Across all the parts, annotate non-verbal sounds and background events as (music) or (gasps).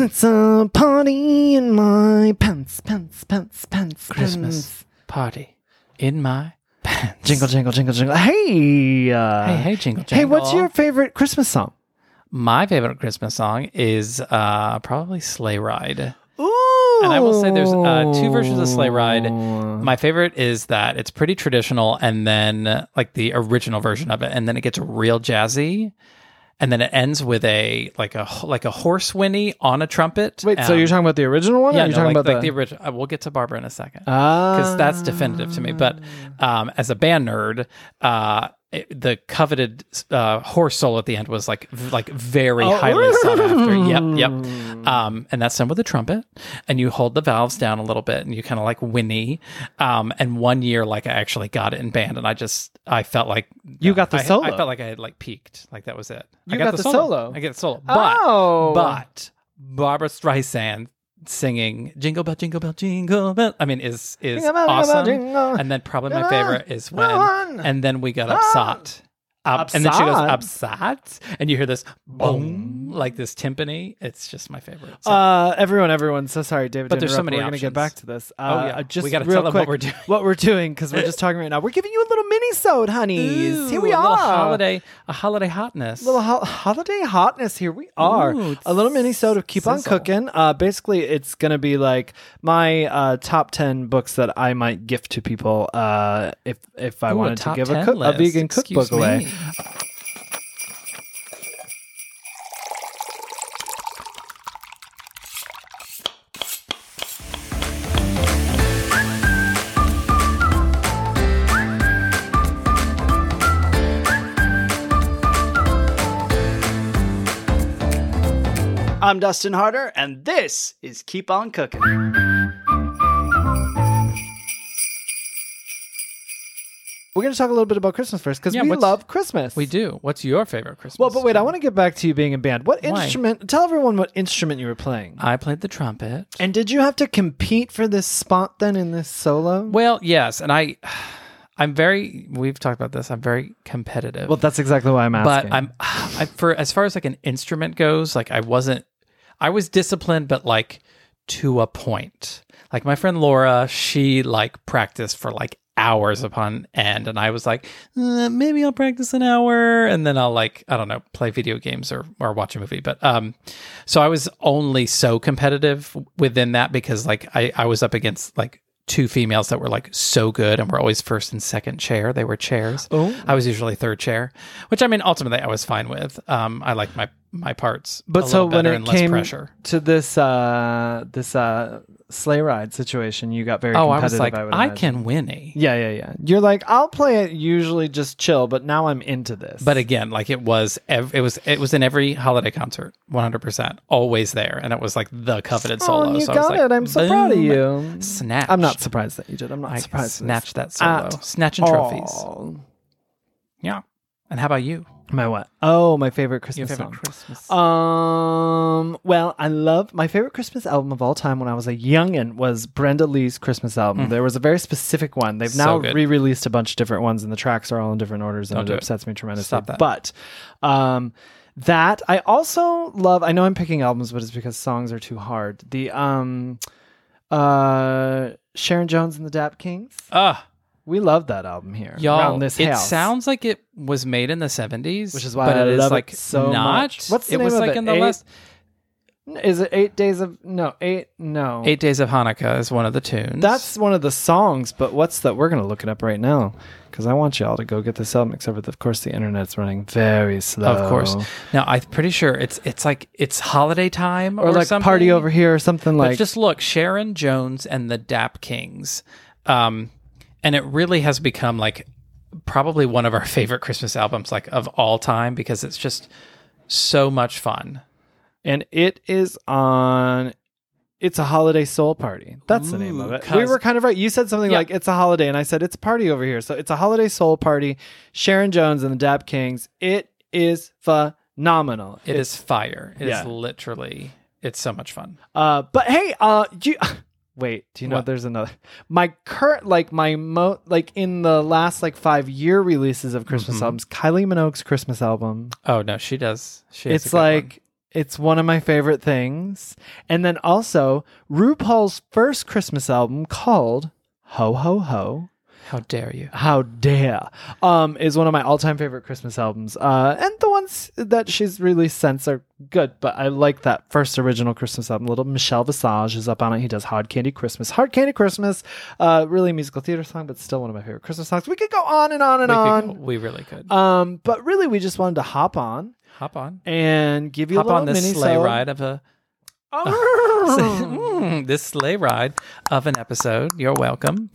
It's a party in my pants, pants, pants, pants, Christmas pants. party in my pants. Jingle, jingle, jingle, jingle. Hey, uh, Hey, hey, jingle, jingle. Hey, what's your favorite Christmas song? My favorite Christmas song is uh, probably Sleigh Ride. Ooh. And I will say there's uh, two versions of Sleigh Ride. My favorite is that it's pretty traditional, and then like the original version of it, and then it gets real jazzy, and then it ends with a like a like a horse whinny on a trumpet. Wait, so Um, you're talking about the original one? yeah, you're no, talking like, about like the, the original. Uh, we'll get to Barbra in a second Ah. because that's definitive to me. But um, as a band nerd, uh, it- the coveted uh, horse solo at the end was like v- like very Oh. highly sought after. (laughs) Yep, yep. Um, and that's done with a trumpet, and you hold the valves down a little bit, and you kind of like whinny. Um, and one year, like I actually got it in band, and I just I felt like You got the I, solo. I felt like I had like peaked, like that was it. I You got the solo. I get the solo, but Oh. but Barbra Streisand singing "Jingle Bell, Jingle Bell, Jingle Bell." I mean, is is Jingle bell, jingle bell, awesome. jingle. And then probably my favorite is when, and then we got upsot. Up, and then she goes upsot, and you hear this boom, like this timpani. It's just my favorite. So- Uh, everyone, everyone. So sorry, David. But to there's so interrupt, many We're gonna get options. back to this. Uh, Oh, yeah. uh, Just We gotta real tell them quick, what we're doing. What we're doing because we're just talking right now. We're giving you a little mini-sode, honeys. here we Ooh, a are. little holiday, a holiday hotness. little ho- holiday hotness. Here we are. Ooh, a little mini-sode of Keep On sizzle. Cooking. Uh, basically, it's gonna be like my uh, top ten books that I might gift to people uh, if if I Ooh, a wanted to top give a, 10 cook, a list. vegan Excuse cookbook away. me. I'm Dustin Harder, and this is Keep On Cooking. We're gonna talk a little bit about Christmas first because Yeah, we what's- love Christmas. We do. What's your favorite Christmas? Well, but wait, I want to get back to you being in band. What Why? instrument? Tell everyone what instrument you were playing. I played the trumpet. And did you have to compete for this spot then in this solo? Well, yes, and I, (sighs) I'm very. We've talked about this. I'm very competitive. Well, that's exactly why I'm asking. but I'm, (sighs) I for as far as like an instrument goes, like I wasn't. I was disciplined, but like to a point. Like my friend Laura, she like practiced for like hours upon end, and I was like, "Uh, maybe I'll practice an hour, and then I'll like I don't know, play video games or or watch a movie. But um, so I was only so competitive within that because like I I was up against like two females that were like so good and were always first and second chair. They were chairs. Oh. I was usually third chair, which I mean ultimately I was fine with. Um, I like my my parts, But so when it came pressure. to this uh this uh sleigh ride situation, you got very Oh, I competitive. was like, I, I, can whinny. Yeah, yeah, yeah. You're like, I'll play it usually just chill, but now I'm into this. But again, like it was, ev- it was, it was in every holiday concert, one hundred percent, always there, and it was like the coveted oh, solo. you so I was got like, it. I'm so proud of you. Snatched. I'm not surprised that you did. I'm not I surprised. snatched that solo, At snatching trophies. all. Yeah. And how about you? My what? Oh, my favorite Your Christmas favorite song. Christmas? Um. Well, I love my favorite Christmas album of all time when I was a youngin was Brenda Lee's Christmas album. There was a very specific one. They've. So now good. re-released a bunch of different ones, and the tracks are all in different orders, and Don't it do it. upsets me tremendously. Stop that. But, um, that I also love. I know I'm picking albums, but it's because songs are too hard. The um, uh, Sharon Jones and the Dap Kings. Ah, We love that album here. y'all. this it house. sound like it was made in the seventies, Which is why but I it is love it like so not. much. What's the it name was of like it? in the Eight- last Is it eight days of no eight no Eight Days of Hanukkah is one of the tunes. That's one of the songs, but what's that? We're gonna look it up right now because I want y'all to go get this album. Except for, of course, the internet's running very slow. of course. Now I'm pretty sure it's it's like it's holiday time or, or like something. party over here or something But like. just look, Sharon Jones and the Dap Kings, um, and it really has become like probably one of our favorite Christmas albums, like of all time, because it's just so much fun. and it is on. It's a holiday soul party. That's the name of it. We were kind of right. You said something Yeah. like it's a holiday, and I said it's a party over here. So it's a holiday soul party. Sharon Jones and the Dap Kings. It is phenomenal. It is fire. It is Yeah. literally. It's so much fun. Uh, but hey, uh, do you, wait, do you know What? there's another? My current, like my mo, like in the last like five year releases of Christmas Mhm. albums, Kylie Minogue's Christmas album. Oh no, she does. She It's good one. like It's one of my favorite things. And then also RuPaul's first Christmas album called Ho Ho Ho. How dare you? How dare um is one of my all-time favorite Christmas albums. Uh and the ones that she's released since are good, but I like that first original Christmas album. Little Michelle Visage is up on it. He does Hard Candy Christmas. Hard Candy Christmas, uh really musical theater song, but still one of my favorite Christmas songs. We could go on and on and We, on. could, we really could. Um but really we just wanted to hop on Hop on. and give you Hop a little on this mini sleigh ride of a (laughs) Mm, this sleigh ride of an episode. You're welcome.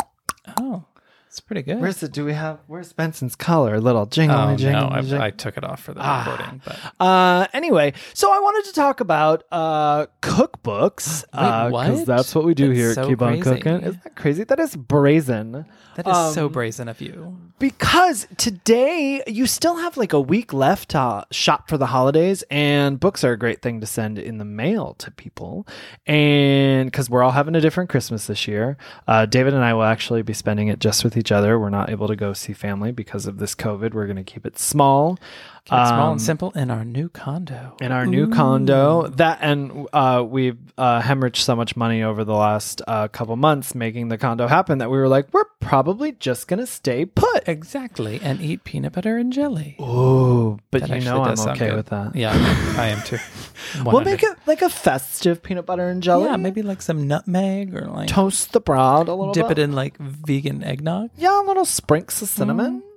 Oh, it's pretty good. Where's the do we have where's Benson's color? Little jingle oh jingle. no, jingle. I, I took it off for the Ah. recording, but Uh, anyway, so I wanted to talk about uh, cookbooks (gasps) because what? that's what we do That's here so at Keep on. Cooking. Isn't that crazy? That is brazen. that is so Um, brazen of you. Because today you still have like a week left to shop for the holidays, and books are a great thing to send in the mail to people. And because we're all having a different Christmas this year, uh, David and I will actually be spending it just with each other. We're not able to go see family because of this COVID. We're going to keep it small. Keep it small Um, and simple in our new condo. in our new condo that and uh, we've uh, hemorrhaged so much money over the last uh, couple months making the condo happen that we were like we're probably just gonna stay put Exactly, and eat peanut butter and jelly. Ooh, but That you know i'm okay good. with that Yeah, I am too. (laughs) we'll make it like a festive peanut butter and jelly Yeah, maybe like some nutmeg or like toast the bread a little dip bit it in like vegan eggnog. yeah a little sprinkles of cinnamon Mm.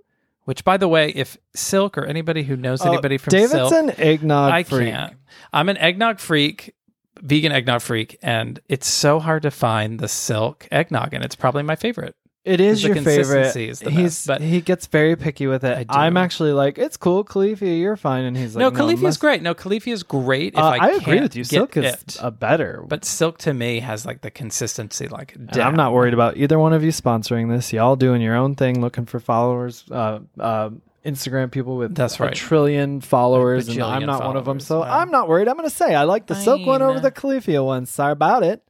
Which, by the way, if Silk or anybody who knows Oh, anybody from david's Silk, an eggnog I freak. can't. I'm an eggnog freak, vegan eggnog freak, and it's so hard to find the Silk eggnog, and it's probably my favorite. It is your favorite. is the He's best, but- he gets very picky with it. I'm actually like, it's cool, Califia, you're fine, and he's like, no, Califia must- is great. No, Califia is great. If Uh, I, I, agree with you. Silk is it. a better. but Silk to me has like the consistency, like I'm not worried about either one of you sponsoring this. Y'all doing your own thing, looking for followers, uh, uh, Instagram people with That's a right. trillion followers, and I'm not one of them. So. I'm not worried. I'm going to say I like the Silk one over the Califia one. Sorry about it.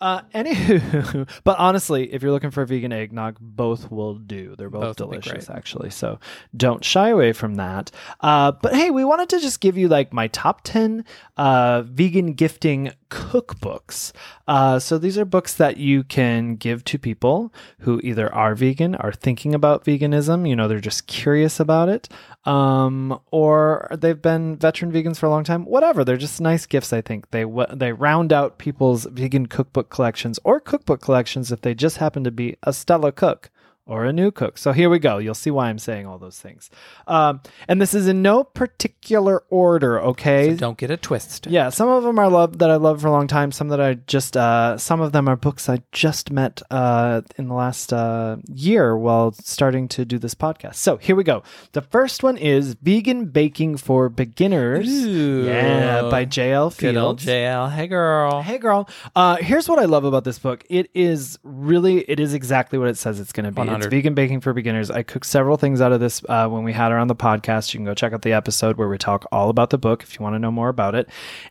Uh, anywho, (laughs) but honestly, if you're looking for a vegan eggnog, both will do. They're both, Both delicious, actually. So don't shy away from that. Uh, but hey, we wanted to just give you like my top 10 uh, vegan gifting cookbooks. Uh, so these are books that you can give to people who either are vegan, are thinking about veganism, you know, they're just curious about it, um, or they've been veteran vegans for a long time. Whatever, they're just nice gifts. I think they they round out people's vegan cookbook collections or cookbook collections if they just happen to be a stellar cook or a new cook. So here we go. You'll see why I'm saying all those things. Um, and this is in no particular order, okay? So don't get it twisted. Yeah, some of them are love that I love for a long time. Some that I just, uh, some of them are books I just met uh, in the last uh, year while starting to do this podcast. So here we go. The first one is Vegan Baking for Beginners. Ooh. Yeah, by JL Fields. Good old JL. Hey, girl. Hey girl. Uh, here's what I love about this book. It is really, it is exactly what it says it's going to be. It's vegan baking for beginners. I cooked several things out of this uh, when we had her on the podcast. You can go check out the episode where we talk all about the book if you want to know more about it.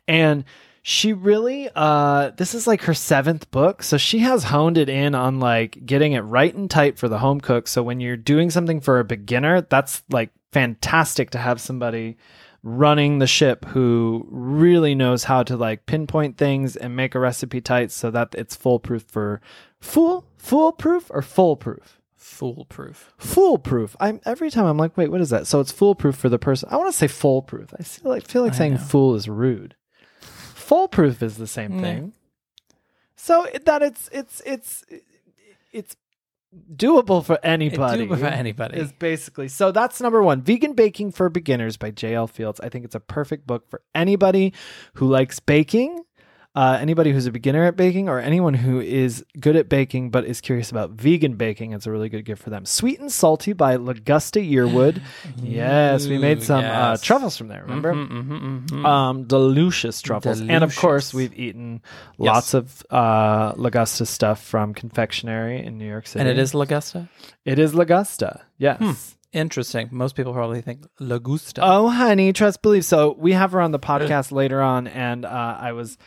And she really, uh, this is like her seventh book. So she has honed it in on like getting it right and tight for the home cook. So when you're doing something for a beginner, that's like fantastic to have somebody running the ship who really knows how to like pinpoint things and make a recipe tight so that it's foolproof for fool foolproof or foolproof Foolproof. foolproof. I'm every time i'm like wait what is that? So it's foolproof for the person. I want to say foolproof. I feel like feel like I saying know. fool is rude. Foolproof is the same Mm. thing. So that it's it's it's it's doable for anybody doable for anybody. is basically so that's number one. Vegan baking for beginners by jl fields. I think it's a perfect book for anybody who likes baking uh, anybody who's a beginner at baking or anyone who is good at baking but is curious about vegan baking it's a really good gift for them sweet and salty by lagusta yearwood (gasps) yes we made some uh, truffles from there remember Mhm, mhm, mhm. um, delicious truffles, and of course we've eaten Yes. lots of uh, Lagusta stuff from confectionery in New York City. and it is Lagusta. it is Lagusta, yes. Interesting. Most people probably think Lagusta. Oh, honey, trust believe. So we have her on the (gasps) podcast later on, and uh, I was.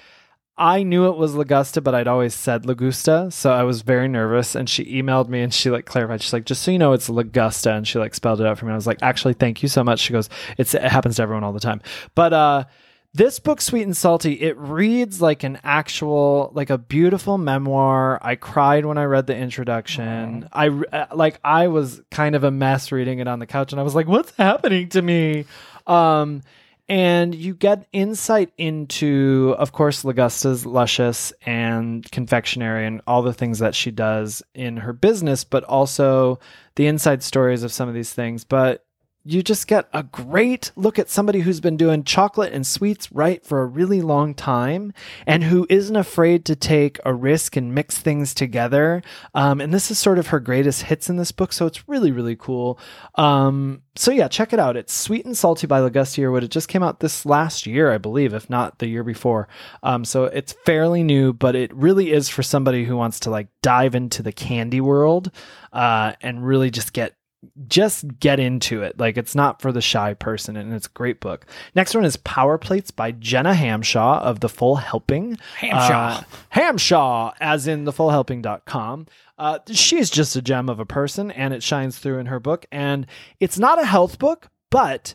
I knew it was Lagusta, but I'd always said Lagusta, so I was very nervous. And she emailed me and she like clarified. She's like, "Just so you know, it's Lagusta," and she like spelled it out for me. I was like, "Actually, thank you so much." She goes, "It's it happens to everyone all the time." But uh, this book sweet and salty it reads like an actual like a beautiful memoir i cried when i read the introduction i re- uh, like i was kind of a mess reading it on the couch and i was like what's happening to me um and you get insight into of course Lagusta's luscious and confectionery and all the things that she does in her business but also the inside stories of some of these things. But you just get a great look at somebody who's been doing chocolate and sweets right for a really long time and who isn't afraid to take a risk and mix things together. Um, and this is sort of her greatest hits in this book. So it's really, really cool. Um, so yeah, check it out. It's Sweet and Salty by Lagusta Yearwood. It just came out this last year, I believe, if not the year before. Um, so it's fairly new, but it really is for somebody who wants to like dive into the candy world uh, and really just get just get into it. Like it's not for the shy person, and it's a great book. Next one is Power Plates by Gena Hamshaw of The Full Helping. Hamshaw. Uh, Hamshaw, as in thefullhelping.com. Uh, she is just a gem of a person, and it shines through in her book. And it's not a health book, but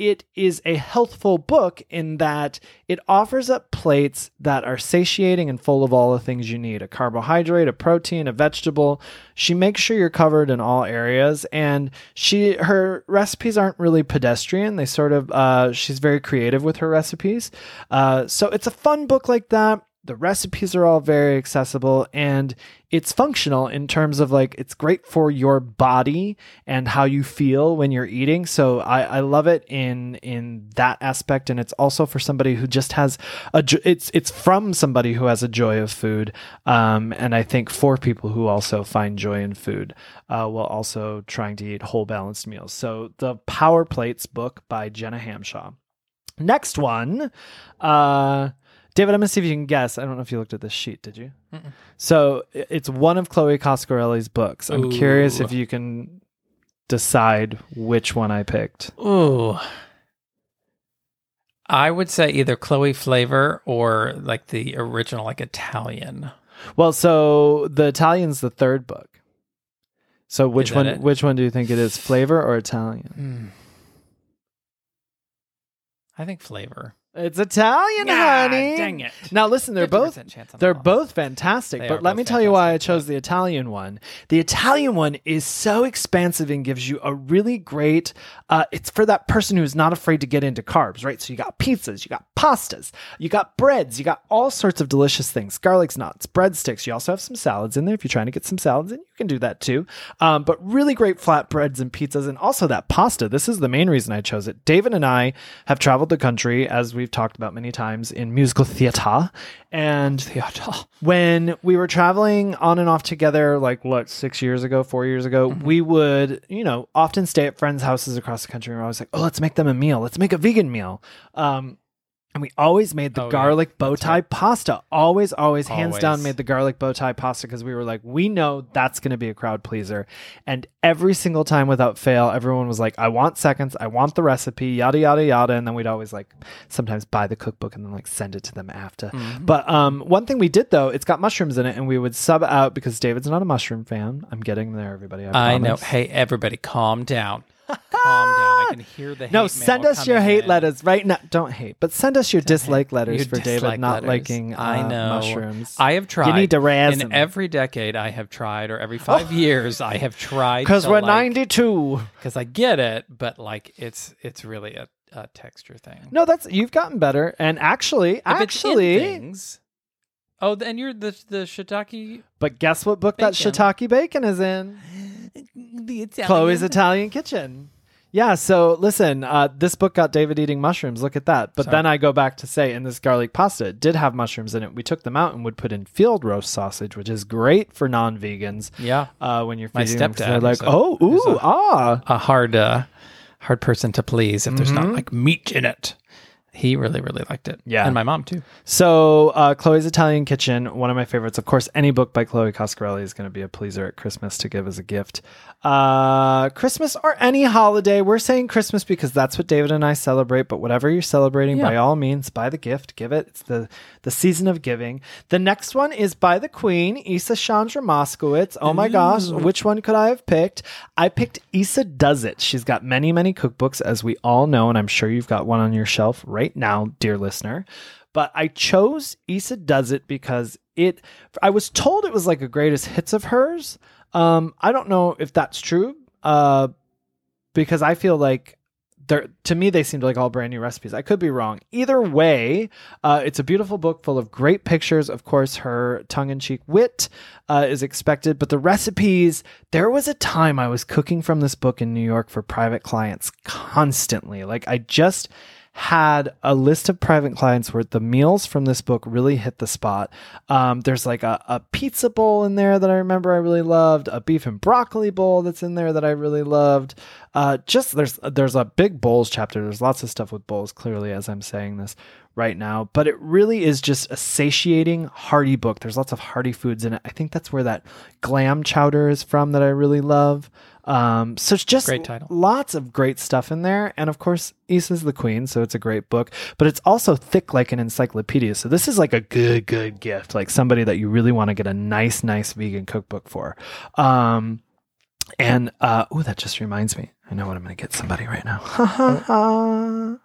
it is a healthful book in that it offers up plates that are satiating and full of all the things you need a carbohydrate, a protein, a vegetable. She makes sure you're covered in all areas and she her recipes aren't really pedestrian. They sort of uh, she's very creative with her recipes. Uh, so it's a fun book like that the recipes are all very accessible and it's functional in terms of like it's great for your body and how you feel when you're eating. So i, I love it in in that aspect. And it's also for somebody who just has a it's it's from somebody who has a joy of food. Um, and i think for people who also find joy in food uh, while also trying to eat whole balanced meals. So the power plates book by gena hamshaw next one uh David, I'm gonna see if you can guess. I don't know if you looked at this sheet. Did you? So it's one of Chloe Coscarelli's books. I'm curious if you can decide which one I picked. Ooh. I would say either Chloe flavor or like the original, like Italian. Well, so the Italian's the third book. So which one? it? Which one do you think it is? Flavor or Italian? Hmm. I think flavor. It's Italian, honey. Dang it. Now listen, they're both They're that. both fantastic, They but let me tell you why I chose the Italian one. The Italian one is so expansive and gives you a really great. Uh, it's for that person who's not afraid to get into carbs, right? So you got pizzas, you got pastas, you got breads, you got all sorts of delicious things, garlic knots, breadsticks. You also have some salads in there if you're trying to get some salads in. You can do that too. Um, but really great flatbreads and pizzas, and also that pasta. This is the main reason I chose it. David and I have traveled the country, as we've talked about many times, in musical theater, and Theater. when we were traveling on and off together, like what, six years ago, four years ago, we would, you know, often stay at friends' houses across the country. And we're always like, oh, let's make them a meal. Let's make a vegan meal. Um, and we always made the Oh, yeah. garlic bow tie pasta. Always, always, hands down, Always. made the garlic bow tie pasta because we were like, we know that's going to be a crowd pleaser. And every single time without fail, everyone was like, I want seconds. I want the recipe, yada, yada, yada. And then we'd always like sometimes buy the cookbook and then like send it to them after. Mm-hmm. But um, one thing we did though, it's got mushrooms in it, and we would sub out because David's not a mushroom fan. I'm getting there, everybody. I, I know. promise. Hey, everybody, calm down. Calm down. I can hear the hate No, send us your hate in. letters right now. Don't hate, but send us your dislike letters Your for David not letters. liking uh, I know. mushrooms. I have tried. You need to razz in every decade. I have tried, or every (laughs) five years, I have tried. Because we're like- 92. Because I get it, but like it's it's really a, a texture thing. No, that's you've gotten better. And actually, If actually, things. Oh, and you're the the shiitake. but guess what book that Bacon. shiitake bacon is in? (laughs) The Italian. Chloe's Italian Kitchen. Yeah, so listen, uh, this book got David eating mushrooms. Look at that. But Sorry. then I go back to say, in this garlic pasta, it did have mushrooms in it. We took them out and would put in field roast sausage, which is great for non vegans. Yeah, Uh, when you're My feeding them, 'cause stepdad they're like, a- oh, ooh, a- ah. a hard uh, hard person to please if there's Mm-hmm. not like meat in it. He really really liked it. Yeah. and my mom too. So, uh, Chloe's Italian Kitchen, one of my favorites. Of course, any book by Chloe Coscarelli is going to be a pleaser at Christmas to give as a gift. Uh, Christmas or any holiday. We're saying Christmas because that's what David and I celebrate. But whatever you're celebrating, Yeah. by all means, buy the gift, give it. It's the the season of giving. The next one is by the Queen, Isa Chandra Moskowitz. Oh my gosh, which one could I have picked? I picked Isa Does It. She's got many, many cookbooks, as we all know, and I'm sure you've got one on your shelf right right now, dear listener. But I chose Isa Does It because it, I was told it was like a greatest hits of hers. Um, I don't know if that's true, uh, because I feel like they're, to me they seemed like all brand new recipes. I could be wrong. Either way, uh, it's a beautiful book full of great pictures. Of course, her tongue-in-cheek wit uh, is expected, but the recipes. There was a time I was cooking from this book in New York for private clients constantly. Like I just had a list of private clients where the meals from this book really hit the spot. Um, there's like a, a pizza bowl in there that I remember I really loved, a beef and broccoli bowl that's in there that I really loved. Uh, just there's there's a big bowls chapter. There's lots of stuff with bowls, clearly, as I'm saying this right now. But it really is just a satiating, hearty book. There's lots of hearty foods in it. I think that's where that glam chowder is from that I really love. Um, so it's just Great title. lots of great stuff in there. And of course, Isa's the queen, so it's a great book, but it's also thick like an encyclopedia. So this is like a good, good gift, like somebody that you really want to get a nice, nice vegan cookbook for. Um, and, uh, oh, that just reminds me. I know what I'm going to get somebody right now. (laughs) Ha ha ha.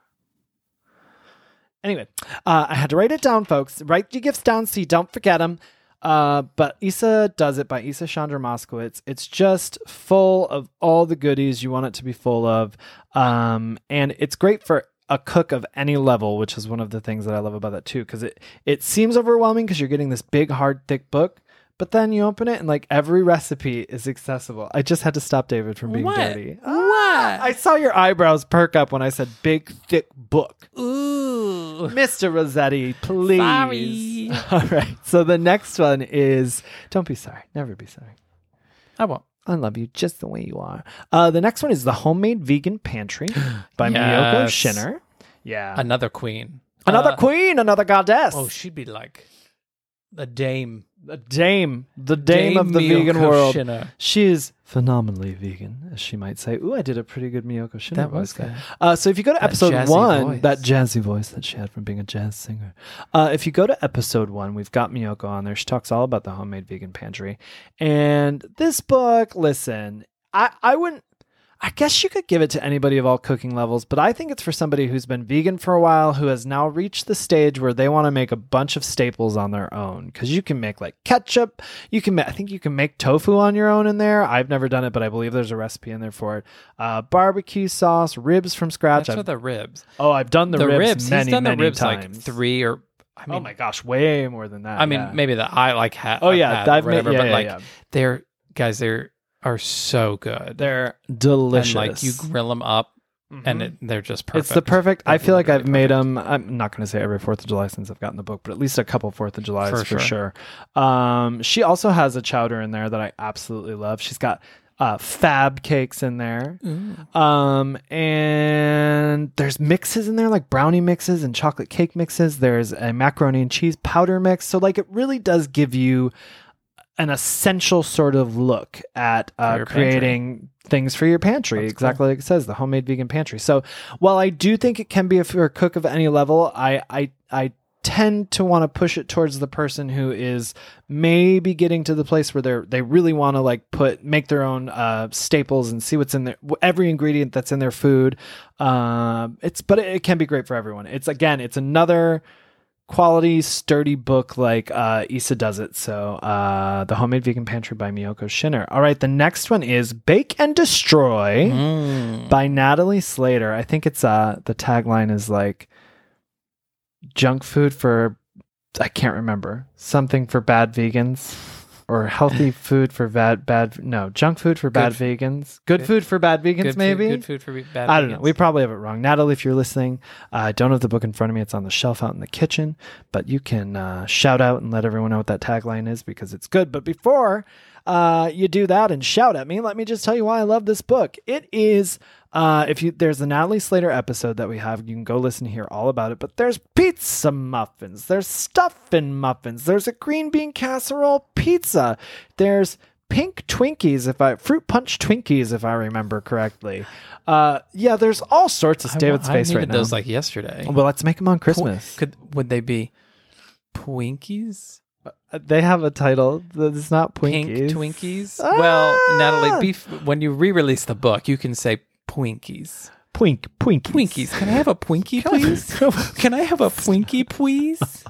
Anyway, uh, I had to write it down, folks. Write your gifts down so you don't forget them. Uh, but Isa does it by Isa Chandra Moskowitz. It's just full of all the goodies you want it to be full of, um, and it's great for a cook of any level, which is one of the things that I love about that too. Because it it seems overwhelming because you're getting this big, hard, thick book, but then you open it and like every recipe is accessible. I just had to stop David from being What? dirty. What? Ah, I saw your eyebrows perk up when I said big, thick book. Ooh. (laughs) Mr. Rossetti, please. Sorry. (laughs) All right. So the next one is don't be sorry. Never be sorry. I won't. I love you just the way you are. Uh, the next one is The Homemade Vegan Pantry (gasps) by Miyoko Yes. Schinner. Yeah. Another queen. another Uh, queen, another goddess. Oh, she'd be like a dame. the dame, the dame, of the vegan world. Schinner. She is phenomenally vegan, as she might say. Ooh, I did a pretty good Miyoko Schinner That voice was good. Uh, so if you go to That episode one, voice. that jazzy voice that she had from being a jazz singer. Uh, if you go to episode one, we've got Miyoko on there. She talks all about the homemade vegan pantry. And this book, listen, I, I wouldn't. I guess you could give it to anybody of all cooking levels, but I think it's for somebody who's been vegan for a while, who has now reached the stage where they want to make a bunch of staples on their own. Because you can make like ketchup, you can, ma- I think you can make tofu on your own in there. I've never done it, but I believe there's a recipe in there for it. Uh, barbecue sauce, ribs from scratch. That's I've- for the ribs. oh, I've done the, The, ribs, ribs. many, He's done the ribs times. like three or. I mean, oh my gosh, way more than that. I mean, yeah. maybe that I like ha- Oh yeah, I've made, whatever, yeah, but yeah, like yeah. they're guys, they are so good. they're delicious. and like you grill them up, and Mhm. it, they're just perfect. It's the perfect. I They're feel like I've made them. I'm not going to say every Fourth of July since I've gotten the book, but at least a couple Fourth of Julys for, For sure. Um, she also has a chowder in there that I absolutely love. She's got uh, fab cakes in there. Um, and there's mixes in there like brownie mixes and chocolate cake mixes. There's a macaroni and cheese powder mix. So like it really does give you an essential sort of look at uh, your pantry. creating things for your pantry. That's exactly like it says, the homemade vegan pantry. So while I do think it can be a, for a cook of any level, I I I tend to want to push it towards the person who is maybe getting to the place where they're they really want to like put make their own uh, staples and see what's in there every ingredient that's in their food um it's but it, it can be great for everyone it's again it's another quality sturdy book like uh Isa does it so uh the homemade vegan pantry by Miyoko Schinner all right the next one is bake and destroy Mm. by Natalie Slater. I think it's uh the tagline is like junk food for I can't remember. Something for bad vegans or healthy food for bad bad no, junk food for bad vegans. Good, Good- food for bad vegans Good maybe. Food, good food for bad. Vegans. I don't know. We probably have it wrong. Natalie, if you're listening, uh, I don't have the book in front of me. It's on the shelf out in the kitchen, but you can uh, shout out and let everyone know what that tagline is because it's good. But before uh, you do that and shout at me, let me just tell you why I love this book. It is. Uh, if you there's the Natalie Slater episode that we have, you can go listen to hear all about it. But there's pizza muffins, there's stuffing muffins, there's a green bean casserole pizza, there's pink Twinkies, if I fruit punch Twinkies, if I remember correctly. Uh, yeah, there's all sorts of David's face I needed right now. those like yesterday. well, let's make them on Christmas. Could would they be Twinkies? Uh, They have a title that's not Pink Twinkies. Twinkies? Ah! Well, Natalie, bef- when you re-release the book, you can say Twinkies. Pwink, Pwinkies. Twinkies. Can I have a Twinkie, please? Can I have a Twinkie, please? (laughs)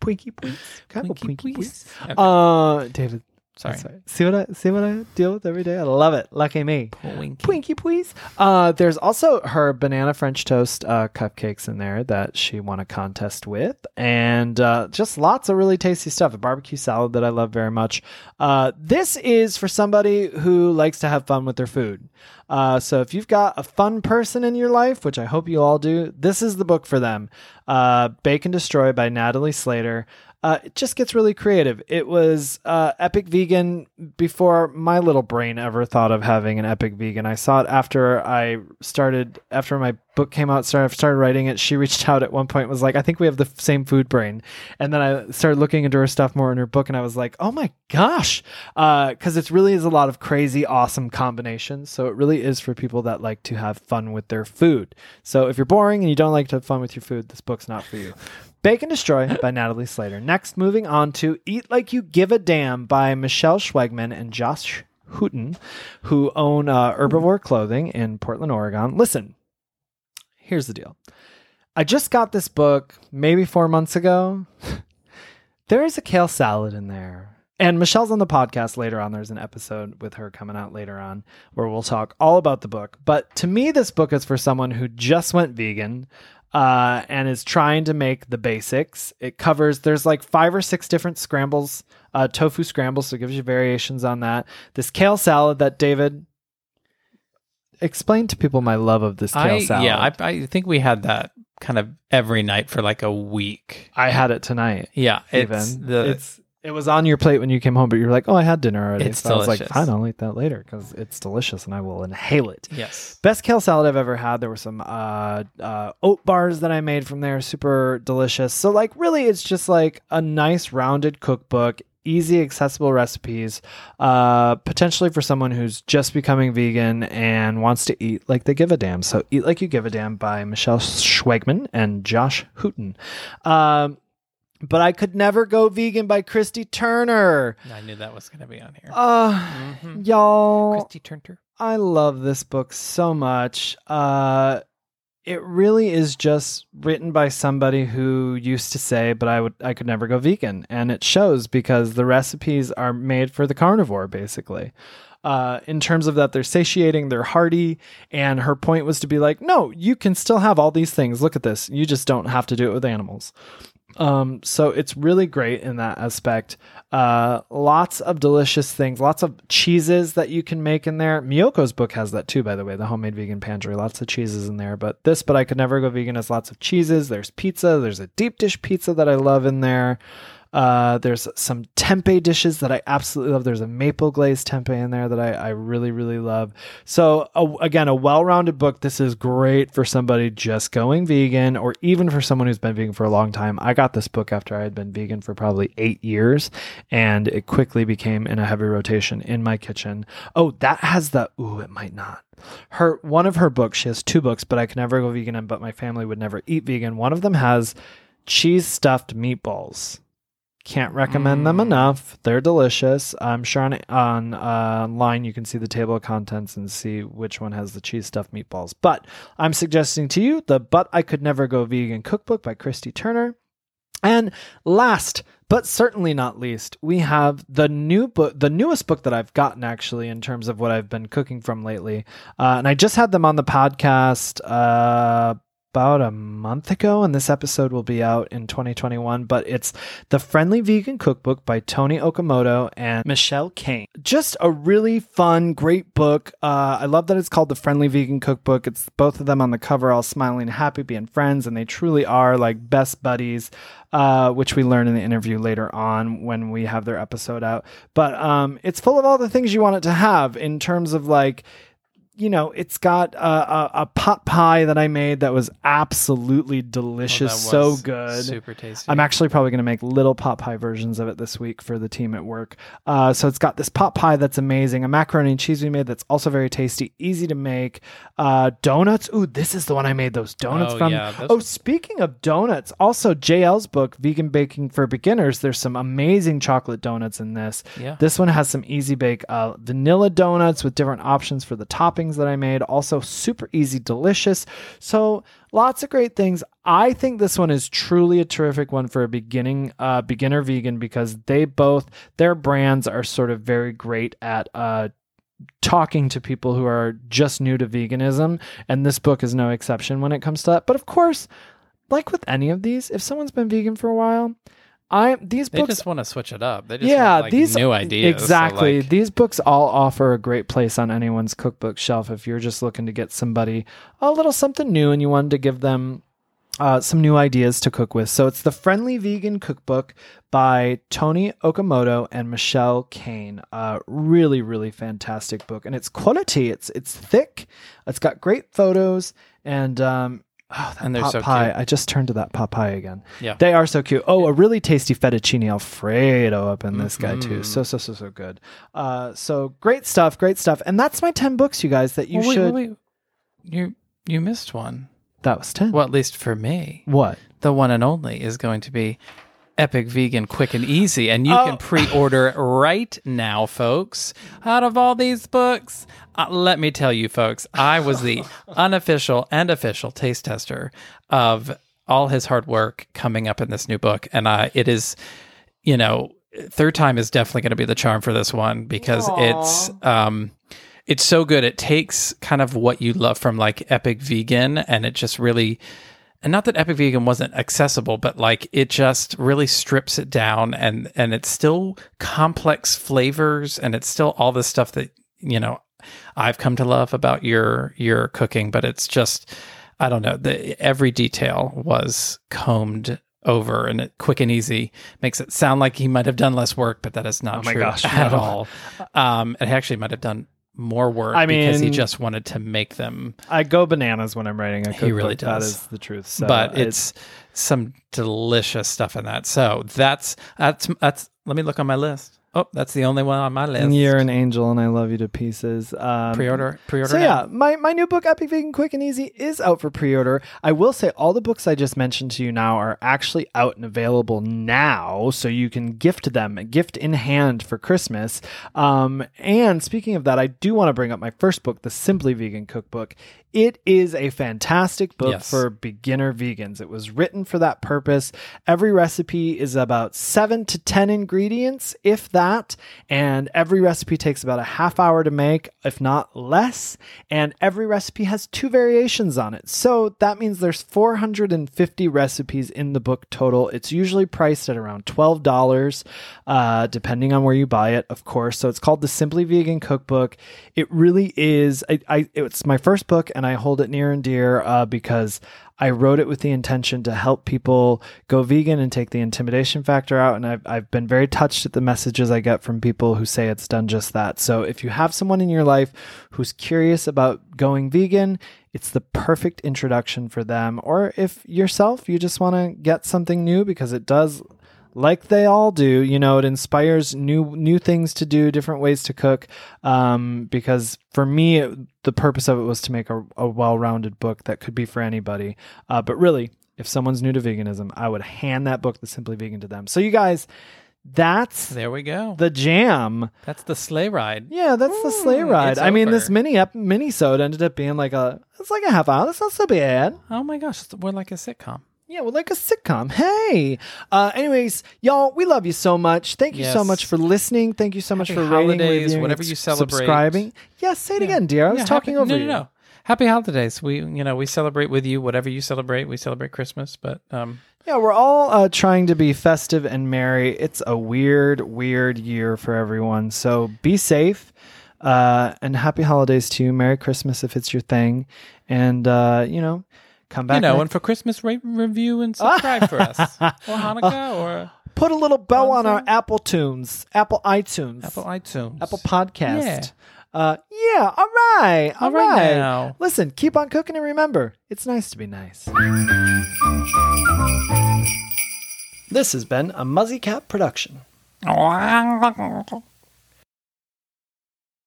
Pwinky, please. Can I have a please. Okay, Uh, David. Sorry. Sorry. See what I see what I deal with every day. I love it. Lucky me. Twinkie. Twinkie, please. Uh, there's also her banana French toast uh, cupcakes in there that she won a contest with, and uh, just lots of really tasty stuff. A barbecue salad that I love very much. Uh, this is for somebody who likes to have fun with their food. Uh, so if you've got a fun person in your life, which I hope you all do, this is the book for them. Uh, Bake and Destroy by Natalie Slater. Uh, it just gets really creative. It was uh, Epic Vegan before my little brain ever thought of having an Epic Vegan. I saw it after I started, after my book came out, started, started writing it. She reached out at one point, was like, I think we have the same food brain. And then I started looking into her stuff more in her book, and I was like, oh my gosh. Because it really is a lot of crazy, awesome combinations. So it really is for people that like to have fun with their food. So if you're boring and you don't like to have fun with your food, this book's not for you. Bake and Destroy by Natalie Slater. Next, moving on to Eat Like You Give a Damn by Michelle Schwegmann and Josh Hooten, who own uh, Herbivore Clothing in Portland, Oregon. Listen, here's the deal. I just got this book maybe four months ago. (laughs) there is a kale salad in there. And Michelle's on the podcast later on. There's an episode with her coming out later on where we'll talk all about the book. But to me, this book is for someone who just went vegan uh, and is trying to make the basics. It covers, there's like five or six different scrambles, uh, tofu scrambles, so it gives you variations on that. This kale salad that David explain to people my love of this kale I, salad. yeah, I, I think we had that kind of every night for like a week. I had it tonight. Yeah, Even it's the it's it was on your plate when you came home, but you're like, oh, I had dinner already. It's so I was like, fine, I'll eat that later because it's delicious and I will inhale it. yes. Best kale salad I've ever had. There were some uh, uh, oat bars that I made from there, super delicious. So, like, really, it's just like a nice rounded cookbook, easy, accessible recipes, uh, potentially for someone who's just becoming vegan and wants to eat like they give a damn. So, Eat Like You Give a Damn by Michelle Schwegmann and Josh Hooten. Um, but I could never go vegan by Kristy Turner. I knew that was going to be on here. Uh, Mhm. y'all. Kristy Turner. I love this book so much. Uh, it really is just written by somebody who used to say, "But I would, I could never go vegan," and it shows because the recipes are made for the carnivore, basically. Uh, in terms of that, they're satiating, they're hearty, and her point was to be like, "No, you can still have all these things. Look at this. You just don't have to do it with animals." Um, so it's really great in that aspect. Uh, lots of delicious things, lots of cheeses that you can make in there. Miyoko's book has that too, by the way, the homemade vegan pantry. Lots of cheeses in there. But this, but I could never go vegan, has lots of cheeses. There's pizza. There's a deep dish pizza that I love in there. Uh, there's some tempeh dishes that I absolutely love. There's a maple glazed tempeh in there that I, I really, really love. So, again, a well rounded book. This is great for somebody just going vegan or even for someone who's been vegan for a long time. I got this book after I had been vegan for probably eight years and it quickly became in a heavy rotation in my kitchen. Oh, that has the, ooh, it might not. Her, one of her books, she has two books, but I can never go vegan, and but my family would never eat vegan. One of them has cheese stuffed meatballs. Can't recommend them Mm. enough. They're delicious. I'm sure on on uh, online you can see the table of contents and see which one has the cheese stuffed meatballs. But I'm suggesting to you the "But I Could Never Go Vegan" cookbook by Kristy Turner. And last, but certainly not least, we have the new book, the newest book that I've gotten actually in terms of what I've been cooking from lately. Uh, and I just had them on the podcast uh, about a month ago, and this episode will be out in 2021. But it's The Friendly Vegan Cookbook by Toni Okamoto and Michelle Kane. Just a really fun, great book. Uh, I love that it's called The Friendly Vegan Cookbook. It's both of them on the cover, all smiling, happy, being friends, and they truly are like best buddies. Uh, which we learn in the interview later on when we have their episode out. But um, it's full of all the things you want it to have in terms of like you know, it's got a, a, a pot pie that I made that was absolutely delicious, Oh, so good. Super tasty. I'm actually probably going to make little pot pie versions of it this week for the team at work. Uh, so it's got this pot pie that's amazing, a macaroni and cheese we made that's also very tasty, easy to make. Uh, donuts. Ooh, this is the one I made those donuts Oh, from. yeah, those- oh, speaking of donuts, also JL's book, Vegan Baking for Beginners. There's some amazing chocolate donuts in this. Yeah. This one has some easy bake uh, vanilla donuts with different options for the toppings things that I made. Also, super easy, delicious. So, lots of great things. I think this one is truly a terrific one for a beginning uh, beginner vegan because they both their brands are sort of very great at uh, talking to people who are just new to veganism, and this book is no exception when it comes to that. But of course, like with any of these, if someone's been vegan for a while, I these They books just want to switch it up. They just yeah, want, like, these new ideas. So, Exactly. like, these books all offer a great place on anyone's cookbook shelf if you're just looking to get somebody a little something new and you wanted to give them uh, some new ideas to cook with. So it's the Friendly Vegan Cookbook by Toni Okamoto and Michelle Kane. Uh, really, really fantastic book, and it's quality. It's it's thick. It's got great photos, and um, oh, And they're pot so pie. cute. I just turned to that pot pie again. Yeah. they are so cute. Oh, a really tasty fettuccine alfredo up in this guy Mm-hmm. too. So so so so good. Uh, so great stuff, great stuff, and that's my ten books, you guys, that you Well, wait, should. wait, wait. You you missed one. That was ten. Well, at least for me, What? the one and only is going to be Epic Vegan Quick and Easy, and you Oh. can pre-order (laughs) right now, folks. Out of all these books, uh, let me tell you, folks, I was the (laughs) unofficial and official taste tester of all his hard work coming up in this new book, and uh, it is, you know, third time is definitely going to be the charm for this one because it's um it's so good it takes kind of what you love from like epic vegan and it just really and not that epic vegan wasn't accessible but like it just really strips it down and and it's still complex flavors and it's still all the stuff that you know i've come to love about your your cooking but it's just i don't know the every detail was combed over and it quick and easy makes it sound like he might have done less work but that is not Oh true gosh, (laughs) at no. all um it actually might have done more work I because he just wanted to make them I go bananas when I'm writing a cookbook. He really does. is the truth. So but it's some delicious stuff in that. So that's that's that's. Let me look on my list. Oh, that's the only one on my list. you're an angel, and I love you to pieces. Um, pre-order, pre-order. So now. yeah, my, my new book, Epic Vegan Quick and Easy, is out for pre-order. I will say all the books I just mentioned to you now are actually out and available now, so you can gift them, gift in hand for Christmas. Um, and speaking of that, I do want to bring up my first book, the Simply Vegan Cookbook. It is a fantastic book Yes. for beginner vegans. It was written for that purpose. Every recipe is about seven to 10 ingredients, if that. And every recipe takes about a half hour to make, if not less. And every recipe has two variations on it. So that means there's 450 recipes in the book total. It's usually priced at around $12, uh, depending on where you buy it, of course. So it's called the Simply Vegan Cookbook. It really is, I, I, it's my first book and I hold it near and dear uh, because I wrote it with the intention to help people go vegan and take the intimidation factor out. And I've, I've been very touched at the messages I get from people who say it's done just that. So if you have someone in your life who's curious about going vegan, it's the perfect introduction for them. Or if yourself, you just want to get something new because it does like they all do you know it inspires new new things to do different ways to cook um, because for me it, the purpose of it was to make a, a well-rounded book that could be for anybody. Uh, but really if someone's new to veganism i would hand that book the simply vegan to them. So you guys that's there we go. the jam. That's the sleigh ride. yeah that's the sleigh ride. i mean this mini ep- mini sode ended up being like a it's like a half hour. That's not so bad. Oh my gosh, we're like a sitcom. Yeah, well, like a sitcom. Hey. Uh, anyways, y'all, we love you so much. Thank you so much for listening. Thank you so much Happy for rating, holidays, reviewing, whatever you celebrate. subscribing. Yeah, say it again, dear. I was Yeah, talking happy, over no, you. No, no, Happy holidays. We, you know, we celebrate with you. Whatever you celebrate, we celebrate Christmas. But um, Yeah, we're all uh, trying to be festive and merry. It's a weird, weird year for everyone. So be safe. Uh, and happy holidays to you. Merry Christmas if it's your thing. And, uh, you know, come back. you know, next- and for Christmas, rate, review, and subscribe for us, (laughs) or Hanukkah, or put a little bell on our Apple Tunes, Apple iTunes, Apple iTunes, Apple Podcast. Yeah. Uh, yeah, all right. all All right right. now. Listen, keep on cooking and remember, it's nice to be nice. This has been a Muzzy Cat production. Oh, (laughs)